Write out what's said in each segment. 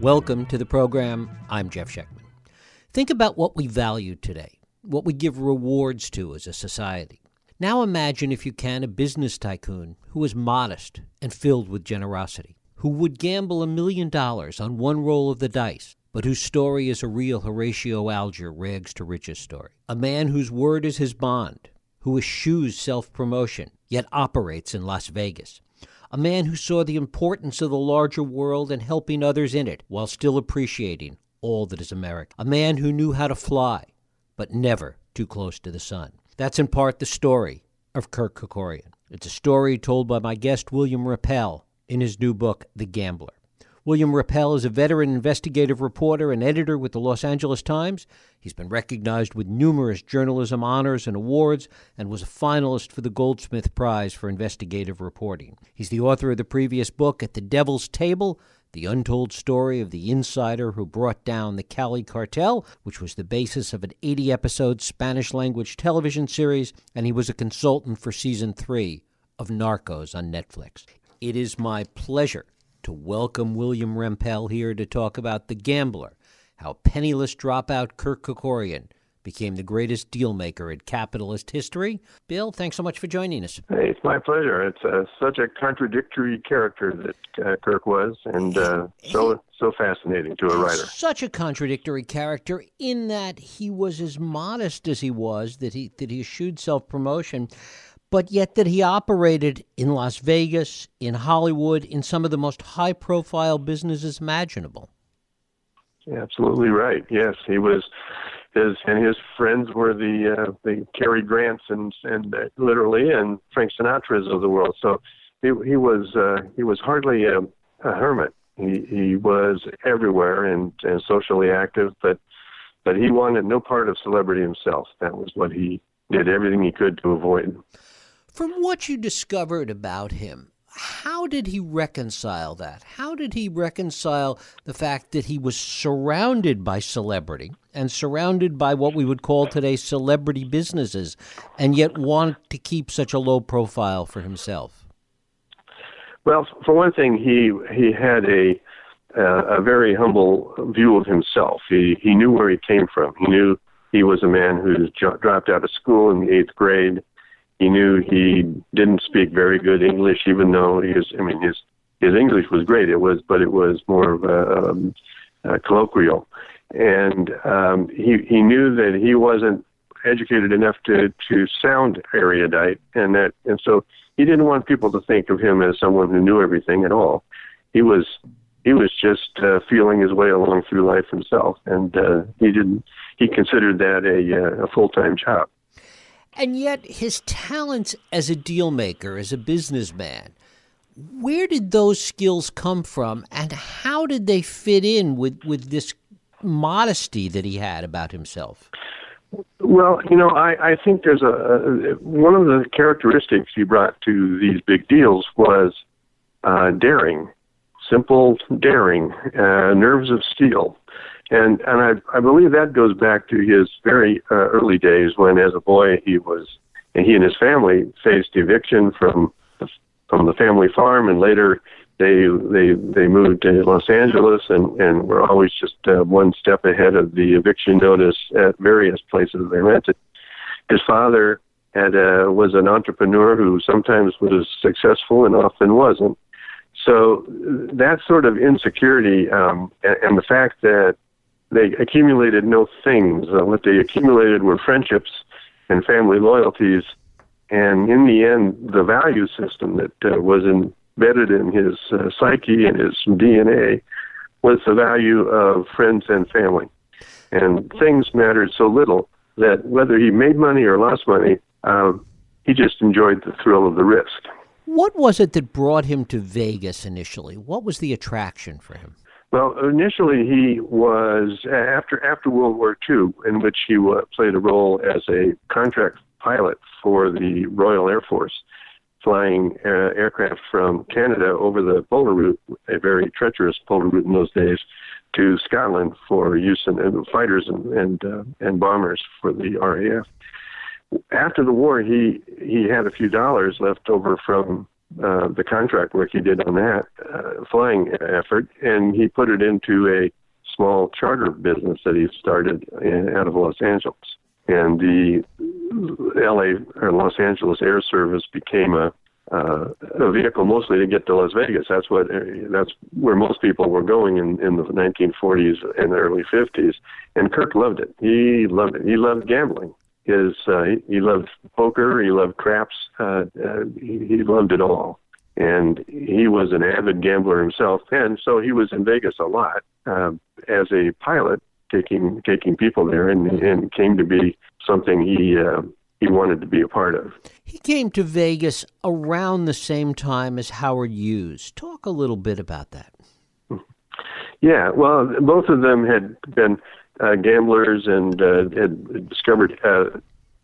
Welcome to the program. I'm Jeff Schechtman. Think about what we value today, what we give rewards to as a society. Now imagine, if you can, a business tycoon who is modest and filled with generosity, who would gamble a million dollars on one roll of the dice, but whose story is a real Horatio Alger rags to riches story. A man whose word is his bond, who eschews self promotion, yet operates in Las Vegas. A man who saw the importance of the larger world and helping others in it while still appreciating all that is American. A man who knew how to fly, but never too close to the sun. That's in part the story of Kirk Kerkorian. It's a story told by my guest, William Rempel, in his new book, The Gambler. William Rempel is a veteran investigative reporter and editor with the Los Angeles Times. He's been recognized with numerous journalism honors and awards and was a finalist for the Goldsmith Prize for investigative reporting. He's the author of the previous book, At the Devil's Table the untold story of the insider who brought down the Cali cartel, which was the basis of an 80 episode Spanish language television series, and he was a consultant for season three of Narcos on Netflix. It is my pleasure to welcome William Rempel here to talk about The Gambler, how penniless dropout Kirk Kerkorian became the greatest dealmaker in capitalist history. Bill, thanks so much for joining us. Hey, it's my pleasure. It's uh, such a contradictory character that uh, Kirk was, and uh, so so fascinating to a writer. Such a contradictory character in that he was as modest as he was, that he that he eschewed self promotion. But yet, that he operated in Las Vegas, in Hollywood, in some of the most high profile businesses imaginable. Absolutely right. Yes, he was his and his friends were the uh, the Cary Grants and and uh, literally and Frank Sinatra's of the world. So he he was uh, he was hardly a, a hermit. He he was everywhere and and socially active, but but he wanted no part of celebrity himself. That was what he did everything he could to avoid. From what you discovered about him, how did he reconcile that? How did he reconcile the fact that he was surrounded by celebrity and surrounded by what we would call today celebrity businesses and yet want to keep such a low profile for himself? Well, for one thing, he he had a uh, a very humble view of himself. He he knew where he came from. He knew he was a man who dropped out of school in the eighth grade he knew he didn't speak very good English, even though he was. I mean, his his English was great. It was, but it was more of a, um, a colloquial, and um, he he knew that he wasn't educated enough to to sound erudite, and that and so he didn't want people to think of him as someone who knew everything at all. He was he was just uh, feeling his way along through life himself, and uh, he didn't. He considered that a, uh, a full time job. And yet, his talents as a deal maker, as a businessman, where did those skills come from, and how did they fit in with, with this modesty that he had about himself? Well, you know, I, I think there's a, one of the characteristics he brought to these big deals was uh, daring, simple daring, uh, nerves of steel and and I I believe that goes back to his very uh, early days when, as a boy, he was and he and his family faced eviction from the, from the family farm, and later they they they moved to Los Angeles and and were always just uh, one step ahead of the eviction notice at various places they rented. His father had uh, was an entrepreneur who sometimes was successful and often wasn't. So that sort of insecurity um, and, and the fact that they accumulated no things. Uh, what they accumulated were friendships and family loyalties. And in the end, the value system that uh, was embedded in his uh, psyche and his DNA was the value of friends and family. And things mattered so little that whether he made money or lost money, um, he just enjoyed the thrill of the risk. What was it that brought him to Vegas initially? What was the attraction for him? Well, initially he was after after World War II, in which he played a role as a contract pilot for the Royal Air Force, flying uh, aircraft from Canada over the polar route, a very treacherous polar route in those days, to Scotland for use in, in fighters and and, uh, and bombers for the RAF. After the war, he he had a few dollars left over from uh, the contract work he did on that uh, flying effort, and he put it into a small charter business that he started in, out of Los Angeles. And the LA or Los Angeles Air Service became a uh, a vehicle mostly to get to Las Vegas. That's what that's where most people were going in, in the 1940s and early 50s. And Kirk loved it. He loved it. He loved gambling. His uh, he, loved poker. He loved craps. Uh, uh, he, he loved it all. And he was an avid gambler himself, and so he was in Vegas a lot uh, as a pilot, taking taking people there, and, and came to be something he uh, he wanted to be a part of. He came to Vegas around the same time as Howard Hughes. Talk a little bit about that. Yeah, well, both of them had been uh, gamblers and uh, had discovered uh,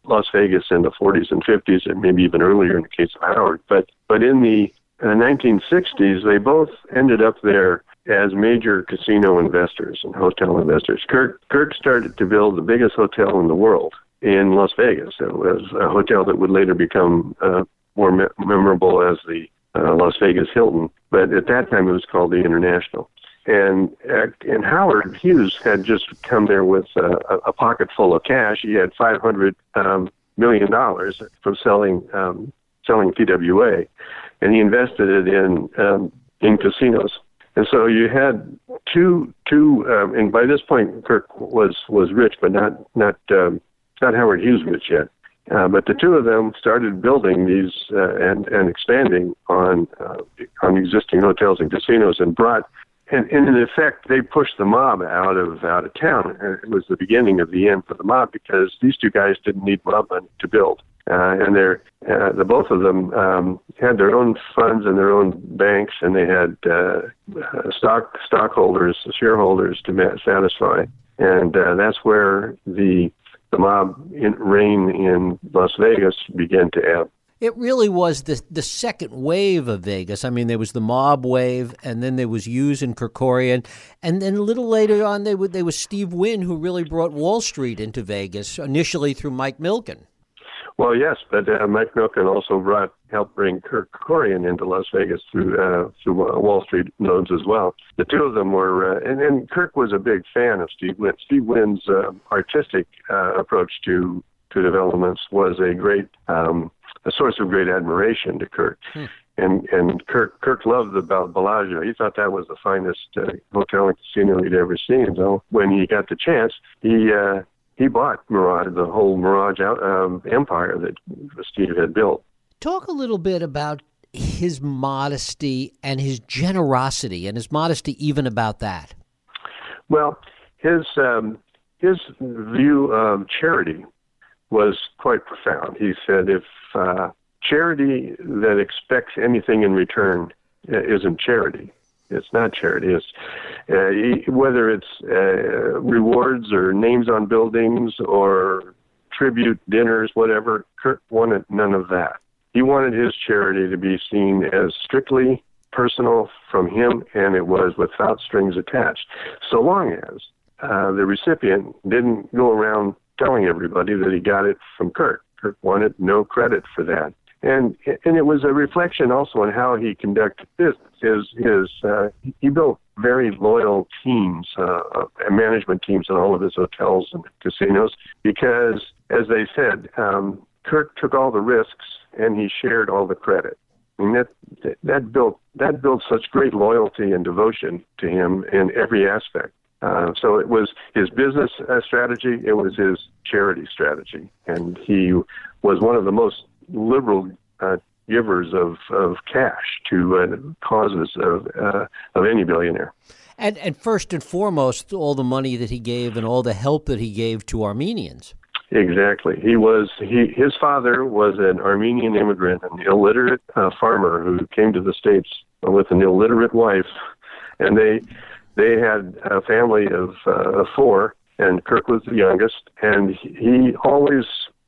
Las Vegas in the 40s and 50s, and maybe even earlier in the case of Howard. But but in the uh, 1960s, they both ended up there as major casino investors and hotel investors. Kirk Kirk started to build the biggest hotel in the world in Las Vegas. It was a hotel that would later become uh, more me- memorable as the uh, Las Vegas Hilton, but at that time it was called the International. And uh, and Howard Hughes had just come there with a, a pocket full of cash. He had five hundred um, million dollars from selling um, selling TWA, and he invested it in um, in casinos. And so you had two two, um, and by this point Kirk was was rich, but not not um, not Howard Hughes rich yet. Uh, but the two of them started building these uh, and and expanding on uh, on existing hotels and casinos, and brought and, and in effect they pushed the mob out of out of town. It was the beginning of the end for the mob because these two guys didn't need mob money to build, uh, and they're uh, the both of them um, had their own funds and their own banks, and they had uh, uh, stock stockholders, shareholders to satisfy, and uh, that's where the the mob in, reign in Las Vegas began to ebb. It really was the the second wave of Vegas. I mean, there was the mob wave, and then there was Hughes and Kerkorian, and then a little later on, they were, there was Steve Wynn, who really brought Wall Street into Vegas, initially through Mike Milken. Well, yes, but uh, Mike Milken also brought helped bring Kirk Kerkorian into Las Vegas through uh, through uh, Wall Street loans as well. The two of them were, uh, and, and Kirk was a big fan of Steve Wynn. Steve Wynn's uh, artistic uh, approach to to developments was a great um, a source of great admiration to Kirk. Hmm. And and Kirk Kirk loved the Bellagio. He thought that was the finest uh, hotel and casino he'd ever seen. So when he got the chance, he uh, he bought Mirage, the whole Mirage out, um, empire that Steve had built. Talk a little bit about his modesty and his generosity, and his modesty even about that. Well, his um, his view of charity was quite profound. He said, if uh, charity that expects anything in return uh, isn't charity, it's not charity. It's uh, whether it's uh, rewards or names on buildings or tribute dinners, whatever. Kirk wanted none of that. He wanted his charity to be seen as strictly personal from him, and it was without strings attached, so long as uh, the recipient didn't go around telling everybody that he got it from Kirk. Kirk wanted no credit for that and and it was a reflection also on how he conducted business. His his uh, he built very loyal teams, uh, management teams in all of his hotels and casinos because, as they said, um, Kirk took all the risks and he shared all the credit. I mean that that built that built such great loyalty and devotion to him in every aspect. Uh, so it was his business uh, strategy, it was his charity strategy, and he was one of the most liberal uh, givers of, of cash to uh, causes of uh, of any billionaire. And and first and foremost, all the money that he gave and all the help that he gave to Armenians. Exactly. He was he his father was an Armenian immigrant, an illiterate uh, farmer who came to the states with an illiterate wife, and they they had a family of uh, four, and Kirk was the youngest, and he always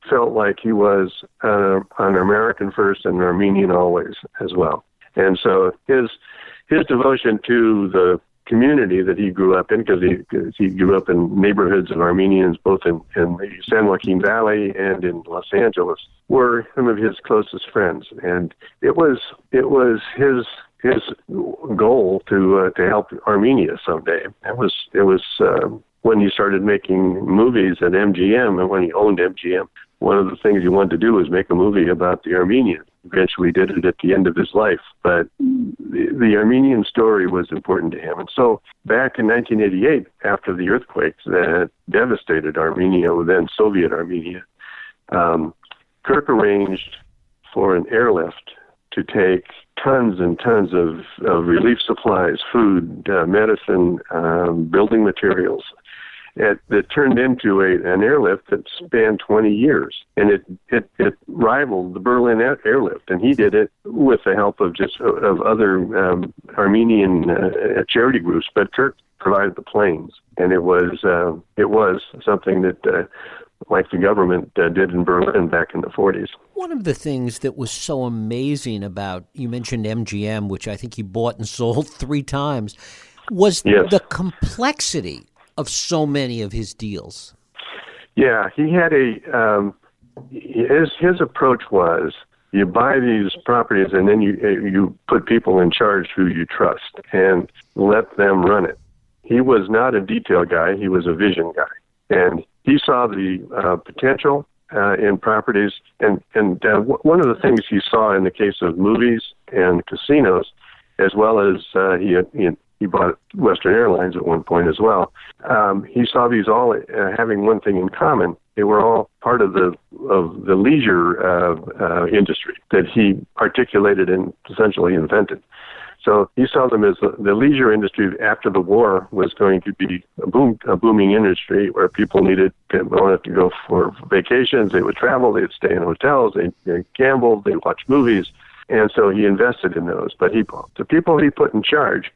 felt like he was uh, an American first and an Armenian always as well. And so his his devotion to the community that he grew up in because he, he grew up in neighborhoods of Armenians both in, in the San Joaquin Valley and in Los Angeles were some of his closest friends and it was it was his his goal to uh, to help Armenia someday. It was it was uh, when he started making movies at MGM and when he owned MGM. One of the things he wanted to do was make a movie about the Armenians eventually did it at the end of his life. But the, the Armenian story was important to him. And so back in 1988, after the earthquakes that devastated Armenia, then Soviet Armenia, um, Kirk arranged for an airlift to take tons and tons of, of relief supplies, food, uh, medicine, um, building materials, it, it turned into a, an airlift that spanned 20 years, and it, it it rivaled the Berlin airlift. And he did it with the help of just of other um, Armenian uh, charity groups. But Kirk provided the planes, and it was uh, it was something that. Uh, like the government uh, did in Berlin back in the 40s. One of the things that was so amazing about you mentioned MGM, which I think he bought and sold three times, was yes. the complexity of so many of his deals. Yeah, he had a um, his his approach was you buy these properties and then you you put people in charge who you trust and let them run it. He was not a detail guy; he was a vision guy, and he saw the uh, potential uh, in properties. And and uh, w- one of the things he saw in the case of movies and casinos, as well as uh, he, he he bought Western Airlines at one point as well. Um, he saw these all uh, having one thing in common. They were all part of the of the leisure uh, uh, industry that he articulated and essentially invented. So he saw them as the, leisure industry after the war was going to be a boom, a booming industry where people needed wanted to go for vacations. They would travel. They'd stay in hotels. They'd, they'd gamble. They'd watch movies. And so he invested in those. But he, the people he put in charge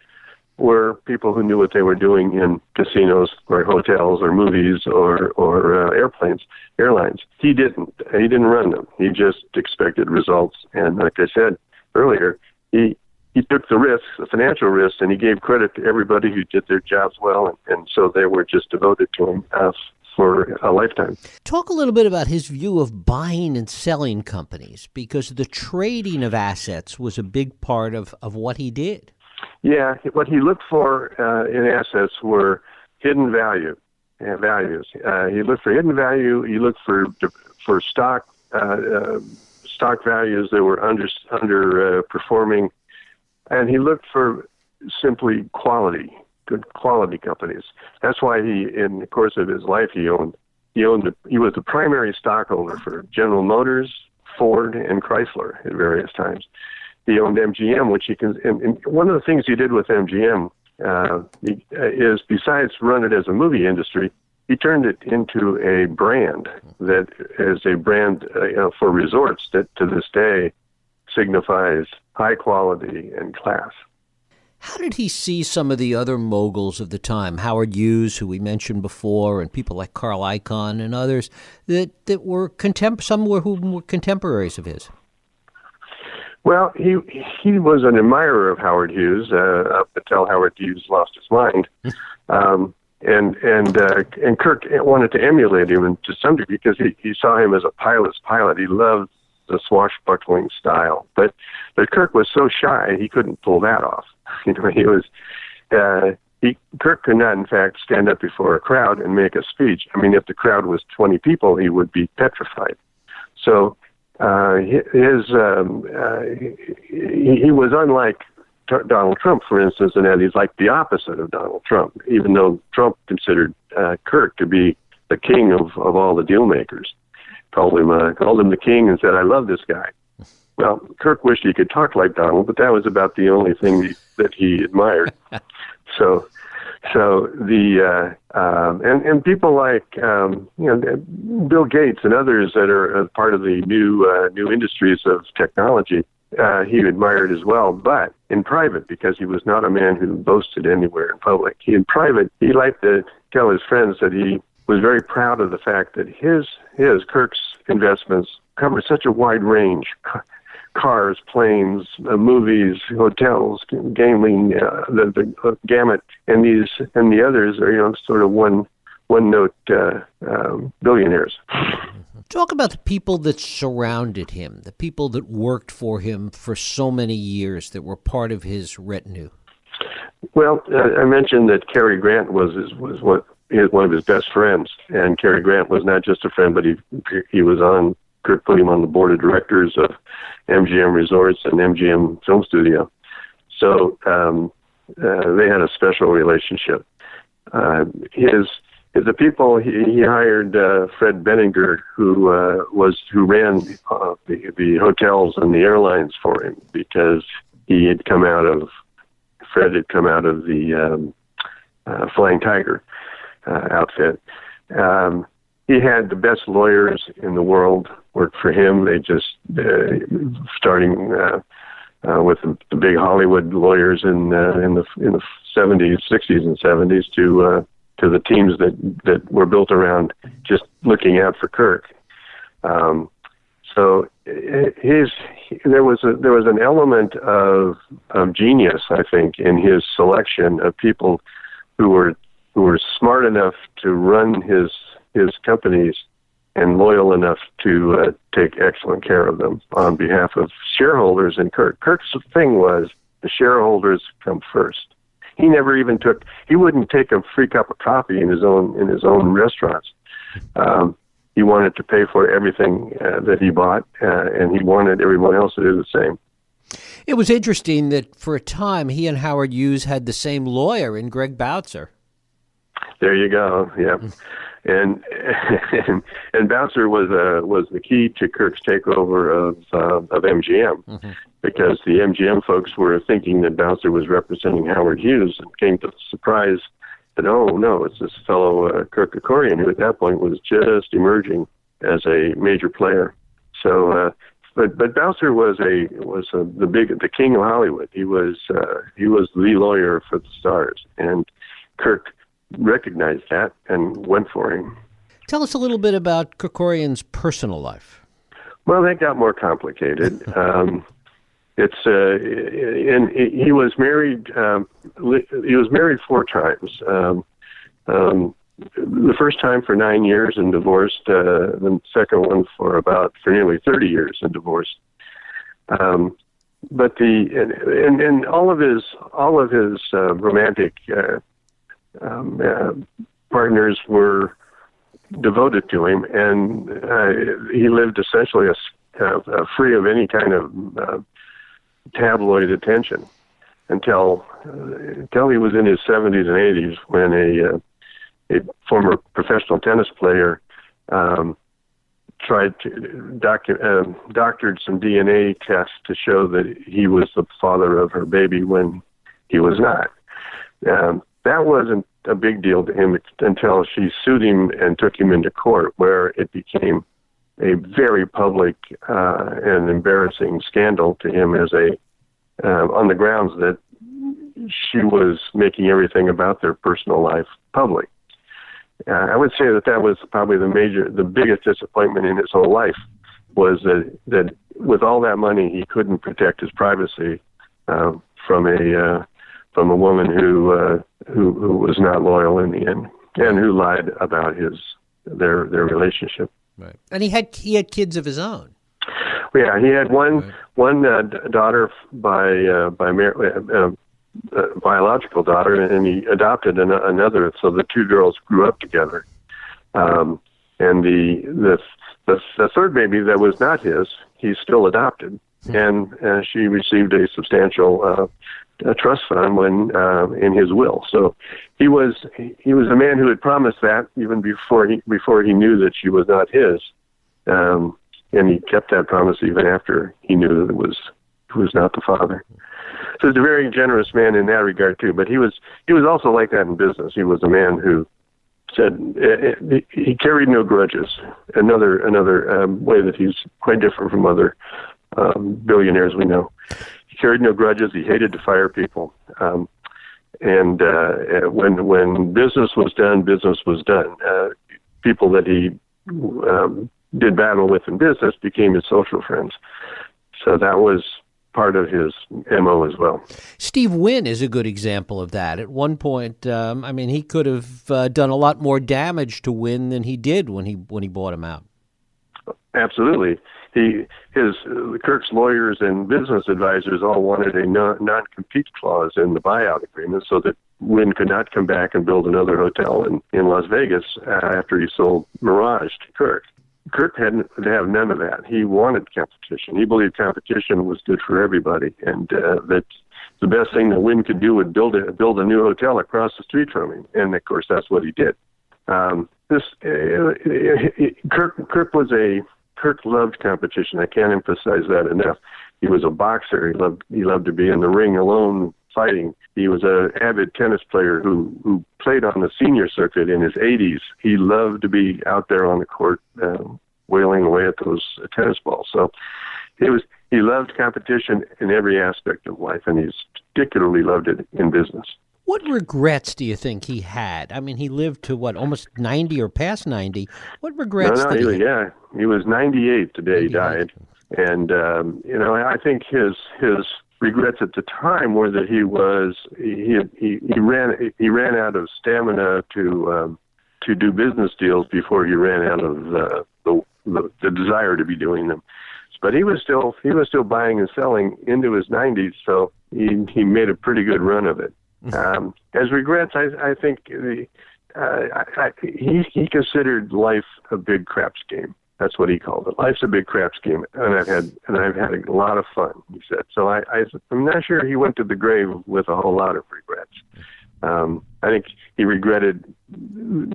were people who knew what they were doing in casinos or hotels or movies or or uh, airplanes, airlines. He didn't. He didn't run them. He just expected results. And like I said earlier, he he took the risks, the financial risks, and he gave credit to everybody who did their jobs well, and, and so they were just devoted to him uh, for a lifetime. Talk a little bit about his view of buying and selling companies, because the trading of assets was a big part of, of what he did. Yeah, what he looked for uh, in assets were hidden value uh, values. Uh, he looked for hidden value. He looked for for stock uh, uh, stock values that were under under uh, performing, and he looked for simply quality, good quality companies. That's why he, in the course of his life, he owned he owned the, he was the primary stockholder for General Motors, Ford, and Chrysler at various times he owned MGM, which he can. And, and one of the things he did with MGM uh, he, uh, is, besides run it as a movie industry, he turned it into a brand that is a brand uh, you know, for resorts that to this day signifies high quality and class. How did he see some of the other moguls of the time, Howard Hughes, who we mentioned before, and people like Carl Icahn and others that, that were contem- some were who were contemporaries of his? Well, he he was an admirer of Howard Hughes uh, up until Howard Hughes lost his mind, um, and and uh, and Kirk wanted to emulate him to some degree because he he saw him as a pilot's pilot. He loved the swashbuckling style, but but Kirk was so shy he couldn't pull that off. You know, he was. Uh, he, Kirk could not, in fact, stand up before a crowd and make a speech. I mean, if the crowd was 20 people, he would be petrified. So uh, his um, uh, he, he was unlike Donald Trump, for instance, in that he's like the opposite of Donald Trump. Even though Trump considered uh, Kirk to be the king of, of all the deal makers, called him uh, called him the king and said, "I love this guy." Well, Kirk wished he could talk like Donald, but that was about the only thing that he admired. so so the uh, um, and and people like um, you know Bill Gates and others that are part of the new uh, new industries of technology, uh, he admired as well, but in private because he was not a man who boasted anywhere in public. He in private he liked to tell his friends that he was very proud of the fact that his his Kirk's investments covered such a wide range cars, planes, uh, movies, hotels, gaming, uh, the, the uh, gamut, and these and the others are you know sort of one one note uh, um, billionaires. Talk about the people that surrounded him, the people that worked for him for so many years, that were part of his retinue. Well, uh, I mentioned that Cary Grant was was what one of his best friends, and Cary Grant was not just a friend, but he he was on Kirk put him on the board of directors of MGM Resorts and MGM Film Studio. So um, uh, they had a special relationship. Uh, his the people he, he hired uh, Fred Benninger, who uh, was who ran uh, the, the hotels and the airlines for him because he had come out of Fred had come out of the um, uh, Flying Tiger uh, outfit. Um, he had the best lawyers in the world work for him. They just uh, starting uh, uh, with the, big Hollywood lawyers in uh, in the in the 70s, 60s, and 70s to uh, to the teams that that were built around just looking out for Kirk. Um, so his there was a there was an element of of genius, I think, in his selection of people who were smart enough to run his his companies and loyal enough to uh, take excellent care of them on behalf of shareholders and Kirk. Kirk's thing was the shareholders come first. He never even took. He wouldn't take a free cup of coffee in his own in his own restaurants. Um, he wanted to pay for everything uh, that he bought, uh, and he wanted everyone else to do the same. It was interesting that for a time he and Howard Hughes had the same lawyer in Greg Bautzer. There you go. Yeah. And, and and Bautzer was uh, was the key to Kirk's takeover of uh, of MGM mm-hmm. because the MGM folks were thinking that Bautzer was representing Howard Hughes and came to the surprise that oh no it's this fellow uh, Kirk Kerkorian who at that point was just emerging as a major player. So uh, but but Bautzer was a was a, the big the king of Hollywood. He was uh, he was the lawyer for the stars, and Kirk recognized that and went for him. Tell us a little bit about Kerkorian's personal life. Well, that got more complicated. um, it's uh, and he was married. Um, he was married four times. Um, um, the first time for nine years and divorced. Uh, the second one for about for nearly thirty years and divorced. Um, but the and, and and all of his all of his uh, romantic uh, um, uh, partners were devoted to him, and uh, he lived essentially a, free of any kind of uh, tabloid attention until uh, until he was in his 70s and 80s when a uh, a former professional tennis player um, tried to docu- uh, doctored some DNA tests to show that he was the father of her baby when he was not. Um, that wasn't a big deal to him until she sued him and took him into court, where it became a very public uh, and embarrassing scandal to him as a uh, on the grounds that she was making everything about their personal life public. Uh, I would say that that was probably the major, the biggest disappointment in his whole life was that that with all that money he couldn't protect his privacy uh, from a uh, from a woman who uh, who who was not loyal in the end and who lied about his their their relationship. Right, and he had he had kids of his own. Yeah, he had one right. one uh, daughter by uh, by mar- uh, uh, biological daughter, and he adopted an- another. So the two girls grew up together. Um, and the, the the the third baby that was not his, he's still adopted. And uh, she received a substantial uh, a trust fund when uh, in his will. So he was he was a man who had promised that even before he before he knew that she was not his, um, and he kept that promise even after he knew that it was he was not the father. So he's a very generous man in that regard too. But he was he was also like that in business. He was a man who said uh, he carried no grudges. Another another um, way that he's quite different from other um, billionaires we know. He carried no grudges. He hated to fire people. Um, and uh, when when business was done, business was done. Uh, people that he um, did battle with in business became his social friends. so that was part of his mo as well. Steve Wynn is a good example of that. At one point, um, I mean, he could have uh, done a lot more damage to Wynn than he did when he when he bought him out. Absolutely, he his uh, Kirk's lawyers and business advisors all wanted a non compete clause in the buyout agreement so that Wynn could not come back and build another hotel in in Las Vegas after he sold Mirage to Kirk. Kirk had to have none of that. He wanted competition. He believed competition was good for everybody, and uh, that the best thing that Wynn could do would build a build a new hotel across the street from him. And of course, that's what he did. Um, this uh, Kirk Kirk was a Kirk loved competition. I can't emphasize that enough. He was a boxer. He loved he loved to be in the ring alone fighting. He was an avid tennis player who who played on the senior circuit in his 80s. He loved to be out there on the court, uh, wailing away at those uh, tennis balls. So he was he loved competition in every aspect of life, and he's particularly loved it in business. What regrets do you think he had? I mean, he lived to what, almost ninety or past ninety. What regrets? No, no, he, he yeah, he was ninety-eight today. 98. He died, and um, you know, I think his his regrets at the time were that he was he he, he ran he ran out of stamina to um, to do business deals before he ran out of the, the the the desire to be doing them. But he was still he was still buying and selling into his 90s, so he he made a pretty good run of it. Um, as regrets, I I think the uh, I, he he considered life a big craps game. That's what he called it. Life's a big craps game, and I've had and I've had a lot of fun. He said. So I, I I'm not sure he went to the grave with a whole lot of regrets. Um, I think he regretted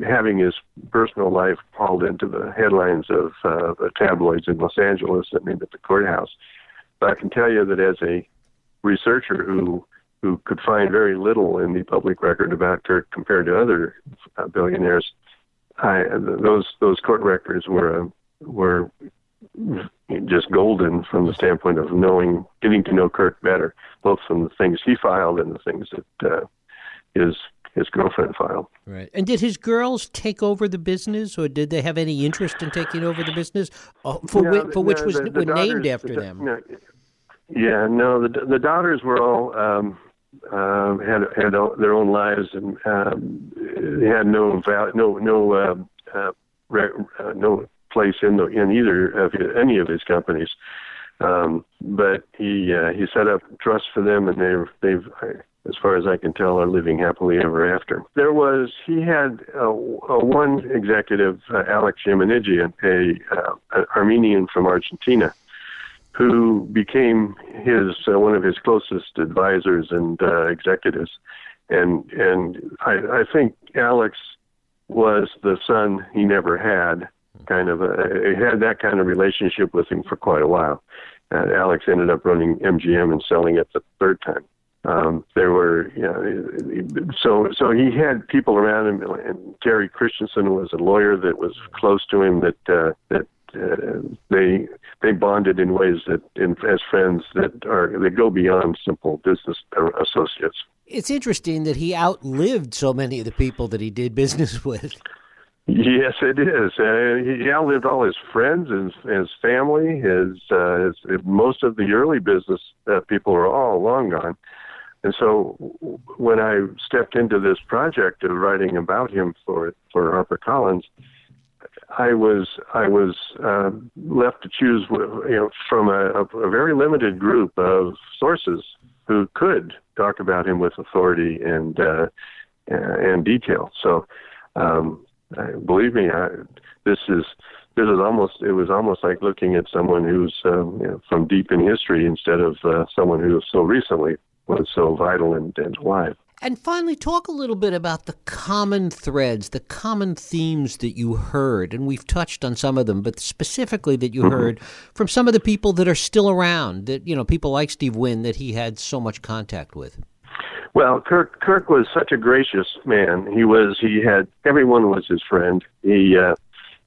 having his personal life hauled into the headlines of uh, the tabloids in Los Angeles and into the courthouse. But I can tell you that as a researcher who who could find very little in the public record about Kirk compared to other uh, billionaires, I, those those court records were a were just golden from the standpoint of knowing, getting to know Kirk better, both from the things he filed and the things that uh, his his girlfriend filed. Right. And did his girls take over the business, or did they have any interest in taking over the business, uh, for no, which, for which was the, the named after the, them? No, yeah, no, the the daughters were all. Um, uh, had had their own lives and um, had no val- no no uh, uh, re- uh, no place in the in either of his, any of his companies. Um, but he uh, he set up trust for them, and they've they've as far as I can tell, are living happily ever after. There was he had uh, uh, one executive, uh, Alex Yemenidjian, a uh, an Armenian from Argentina, who became his uh, one of his closest advisors and uh, executives, and and I, I think Alex was the son he never had kind of a, had that kind of relationship with him for quite a while. And Alex ended up running MGM and selling it the third time. Um, there were, you know, so so he had people around him, and Terry Christensen was a lawyer that was close to him. That uh, that uh, they they bonded in ways that, in, as friends, that are they go beyond simple business associates. It's interesting that he outlived so many of the people that he did business with. Yes, it is. Uh, he outlived all his friends, and his family, his, uh, his most of the early business uh, people are all long gone. And so, when I stepped into this project of writing about him for for HarperCollins, I was I was uh, left to choose, you know, from a, a very limited group of sources who could talk about him with authority and uh, and detail. So. Um, believe me, I, this is this is almost it was almost like looking at someone who's um, you know, from deep in history instead of uh, someone who so recently was so vital and, and alive. And finally, talk a little bit about the common threads, the common themes that you heard. And we've touched on some of them, but specifically that you mm-hmm. heard from some of the people that are still around, that, you know, people like Steve Wynn that he had so much contact with. Well, Kirk Kirk was such a gracious man. He was he had everyone was his friend. He uh,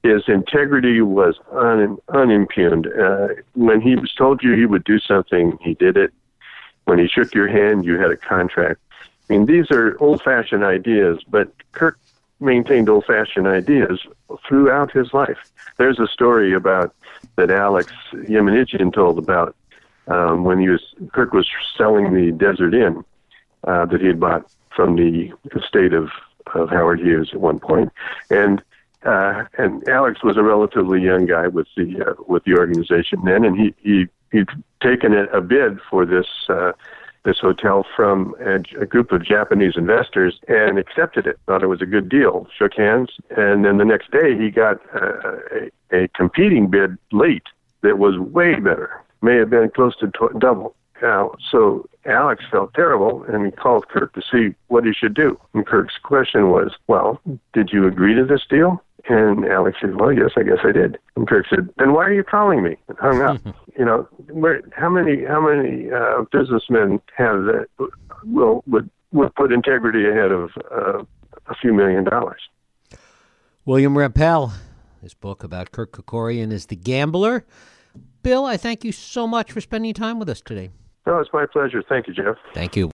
his integrity was un, unimpugned. Uh, when he was told you he would do something, he did it. When he shook your hand, you had a contract. I mean, these are old-fashioned ideas, but Kirk maintained old-fashioned ideas throughout his life. There's a story about that Alex Yemenidjian told about um, when he was Kirk was selling the Desert Inn uh, that he had bought from the estate of of Howard Hughes at one point, and uh, and Alex was a relatively young guy with the uh, with the organization then, and he he he'd taken a, a bid for this. Uh, this hotel from a, a group of Japanese investors and accepted it. Thought it was a good deal. Shook hands, and then the next day he got uh, a, a competing bid late that was way better. May have been close to tw- double. Now, so Alex felt terrible and he called Kirk to see what he should do. And Kirk's question was, Well, did you agree to this deal? And Alex said, Well, yes, I guess I did. And Kirk said, Then why are you calling me? And hung up. you know, where, how many how many uh, businessmen have that will would would put integrity ahead of uh, a few million dollars? William Rempel, his book about Kirk Kerkorian is The Gambler. Bill, I thank you so much for spending time with us today. No, it's my pleasure. Thank you, Jeff. Thank you.